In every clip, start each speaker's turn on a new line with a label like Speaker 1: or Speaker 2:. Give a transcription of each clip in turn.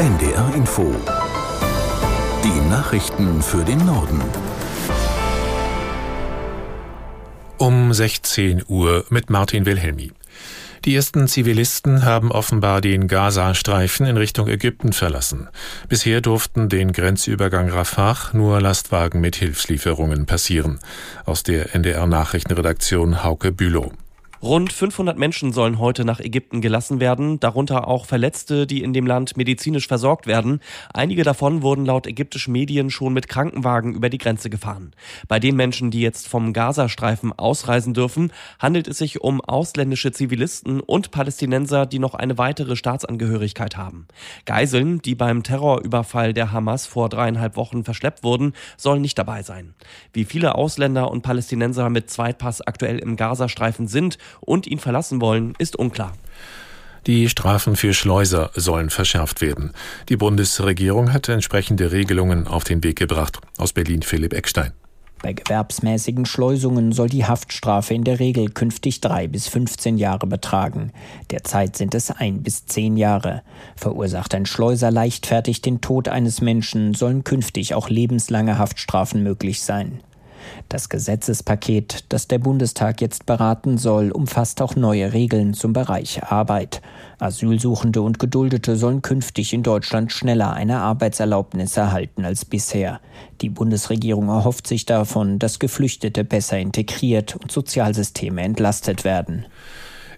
Speaker 1: NDR Info. Die Nachrichten für den Norden.
Speaker 2: Um 16 Uhr mit Martin Wilhelmi. Die ersten Zivilisten haben offenbar den Gazastreifen in Richtung Ägypten verlassen. Bisher durften den Grenzübergang Rafah nur Lastwagen mit Hilfslieferungen passieren. Aus der NDR Nachrichtenredaktion Hauke Bülow.
Speaker 3: Rund 500 Menschen sollen heute nach Ägypten gelassen werden, darunter auch Verletzte, die in dem Land medizinisch versorgt werden. Einige davon wurden laut ägyptischen Medien schon mit Krankenwagen über die Grenze gefahren. Bei den Menschen, die jetzt vom Gazastreifen ausreisen dürfen, handelt es sich um ausländische Zivilisten und Palästinenser, die noch eine weitere Staatsangehörigkeit haben. Geiseln, die beim Terrorüberfall der Hamas vor dreieinhalb Wochen verschleppt wurden, sollen nicht dabei sein. Wie viele Ausländer und Palästinenser mit Zweitpass aktuell im Gazastreifen sind und ihn verlassen wollen, ist unklar.
Speaker 2: Die Strafen für Schleuser sollen verschärft werden. Die Bundesregierung hat entsprechende Regelungen auf den Weg gebracht. Aus Berlin Philipp Eckstein.
Speaker 4: Bei gewerbsmäßigen Schleusungen soll die Haftstrafe in der Regel künftig drei bis 15 Jahre betragen. Derzeit sind es ein bis zehn Jahre. Verursacht ein Schleuser leichtfertig den Tod eines Menschen, sollen künftig auch lebenslange Haftstrafen möglich sein. Das Gesetzespaket, das der Bundestag jetzt beraten soll, umfasst auch neue Regeln zum Bereich Arbeit. Asylsuchende und Geduldete sollen künftig in Deutschland schneller eine Arbeitserlaubnis erhalten als bisher. Die Bundesregierung erhofft sich davon, dass Geflüchtete besser integriert und Sozialsysteme entlastet werden.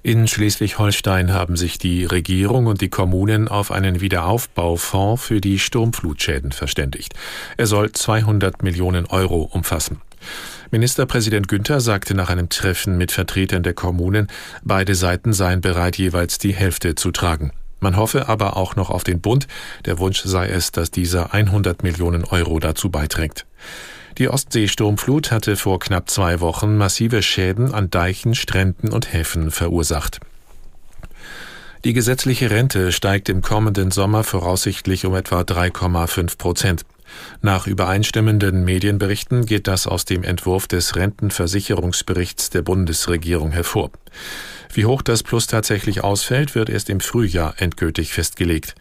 Speaker 2: In Schleswig-Holstein haben sich die Regierung und die Kommunen auf einen Wiederaufbaufonds für die Sturmflutschäden verständigt. Er soll 200 Millionen Euro umfassen. Ministerpräsident Günther sagte nach einem Treffen mit Vertretern der Kommunen, beide Seiten seien bereit, jeweils die Hälfte zu tragen. Man hoffe aber auch noch auf den Bund. Der Wunsch sei es, dass dieser 100 Millionen Euro dazu beiträgt. Die Ostseesturmflut hatte vor knapp zwei Wochen massive Schäden an Deichen, Stränden und Häfen verursacht. Die gesetzliche Rente steigt im kommenden Sommer voraussichtlich um etwa 3,5 Prozent. Nach übereinstimmenden Medienberichten geht das aus dem Entwurf des Rentenversicherungsberichts der Bundesregierung hervor. Wie hoch das Plus tatsächlich ausfällt, wird erst im Frühjahr endgültig festgelegt.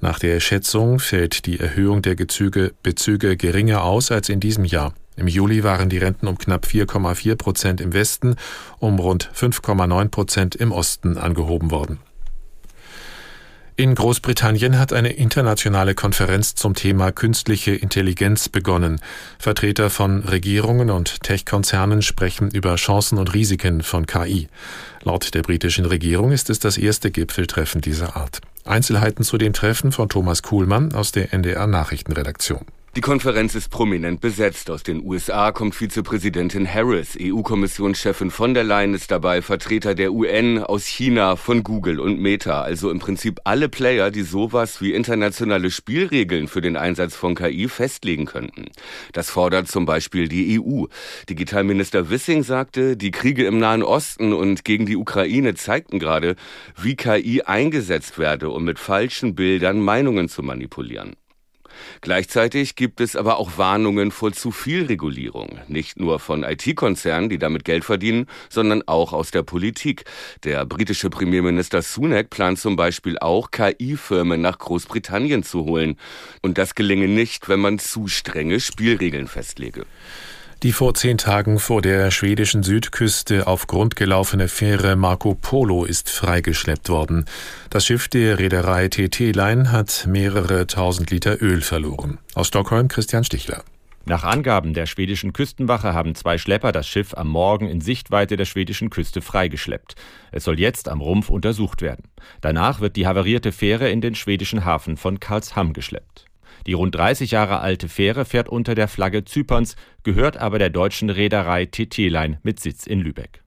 Speaker 2: Nach der Schätzung fällt die Erhöhung der Gezüge, Bezüge geringer aus als in diesem Jahr. Im Juli waren die Renten um knapp 4,4 Prozent im Westen, um rund 5,9 Prozent im Osten angehoben worden. In Großbritannien hat eine internationale Konferenz zum Thema künstliche Intelligenz begonnen. Vertreter von Regierungen und Tech-Konzernen sprechen über Chancen und Risiken von KI. Laut der britischen Regierung ist es das erste Gipfeltreffen dieser Art. Einzelheiten zu dem Treffen von Thomas Kuhlmann aus der NDR Nachrichtenredaktion.
Speaker 5: Die Konferenz ist prominent besetzt. Aus den USA kommt Vizepräsidentin Harris, EU-Kommissionschefin von der Leyen ist dabei, Vertreter der UN, aus China, von Google und Meta. Also im Prinzip alle Player, die sowas wie internationale Spielregeln für den Einsatz von KI festlegen könnten. Das fordert zum Beispiel die EU. Digitalminister Wissing sagte, die Kriege im Nahen Osten und gegen die Ukraine zeigten gerade, wie KI eingesetzt werde, um mit falschen Bildern Meinungen zu manipulieren. Gleichzeitig gibt es aber auch Warnungen vor zu viel Regulierung. Nicht nur von IT-Konzernen, die damit Geld verdienen, sondern auch aus der Politik. Der britische Premierminister Sunak plant zum Beispiel auch, KI-Firmen nach Großbritannien zu holen. Und das gelinge nicht, wenn man zu strenge Spielregeln festlege.
Speaker 2: Die vor zehn Tagen vor der schwedischen Südküste auf Grund gelaufene Fähre Marco Polo ist freigeschleppt worden. Das Schiff der Reederei TT Line hat mehrere tausend Liter Öl verloren. Aus Stockholm Christian Stichler.
Speaker 6: Nach Angaben der schwedischen Küstenwache haben zwei Schlepper das Schiff am Morgen in Sichtweite der schwedischen Küste freigeschleppt. Es soll jetzt am Rumpf untersucht werden. Danach wird die havarierte Fähre in den schwedischen Hafen von Karlshamn geschleppt. Die rund 30 Jahre alte Fähre fährt unter der Flagge Zyperns, gehört aber der deutschen Reederei TT Line mit Sitz in Lübeck.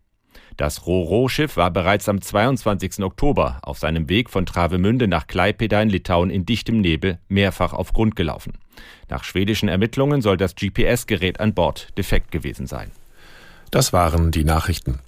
Speaker 6: Das Ro-Ro-Schiff war bereits am 22. Oktober auf seinem Weg von Travemünde nach Klaipeda in Litauen in dichtem Nebel mehrfach auf Grund gelaufen. Nach schwedischen Ermittlungen soll das GPS-Gerät an Bord defekt gewesen sein.
Speaker 2: Das waren die Nachrichten.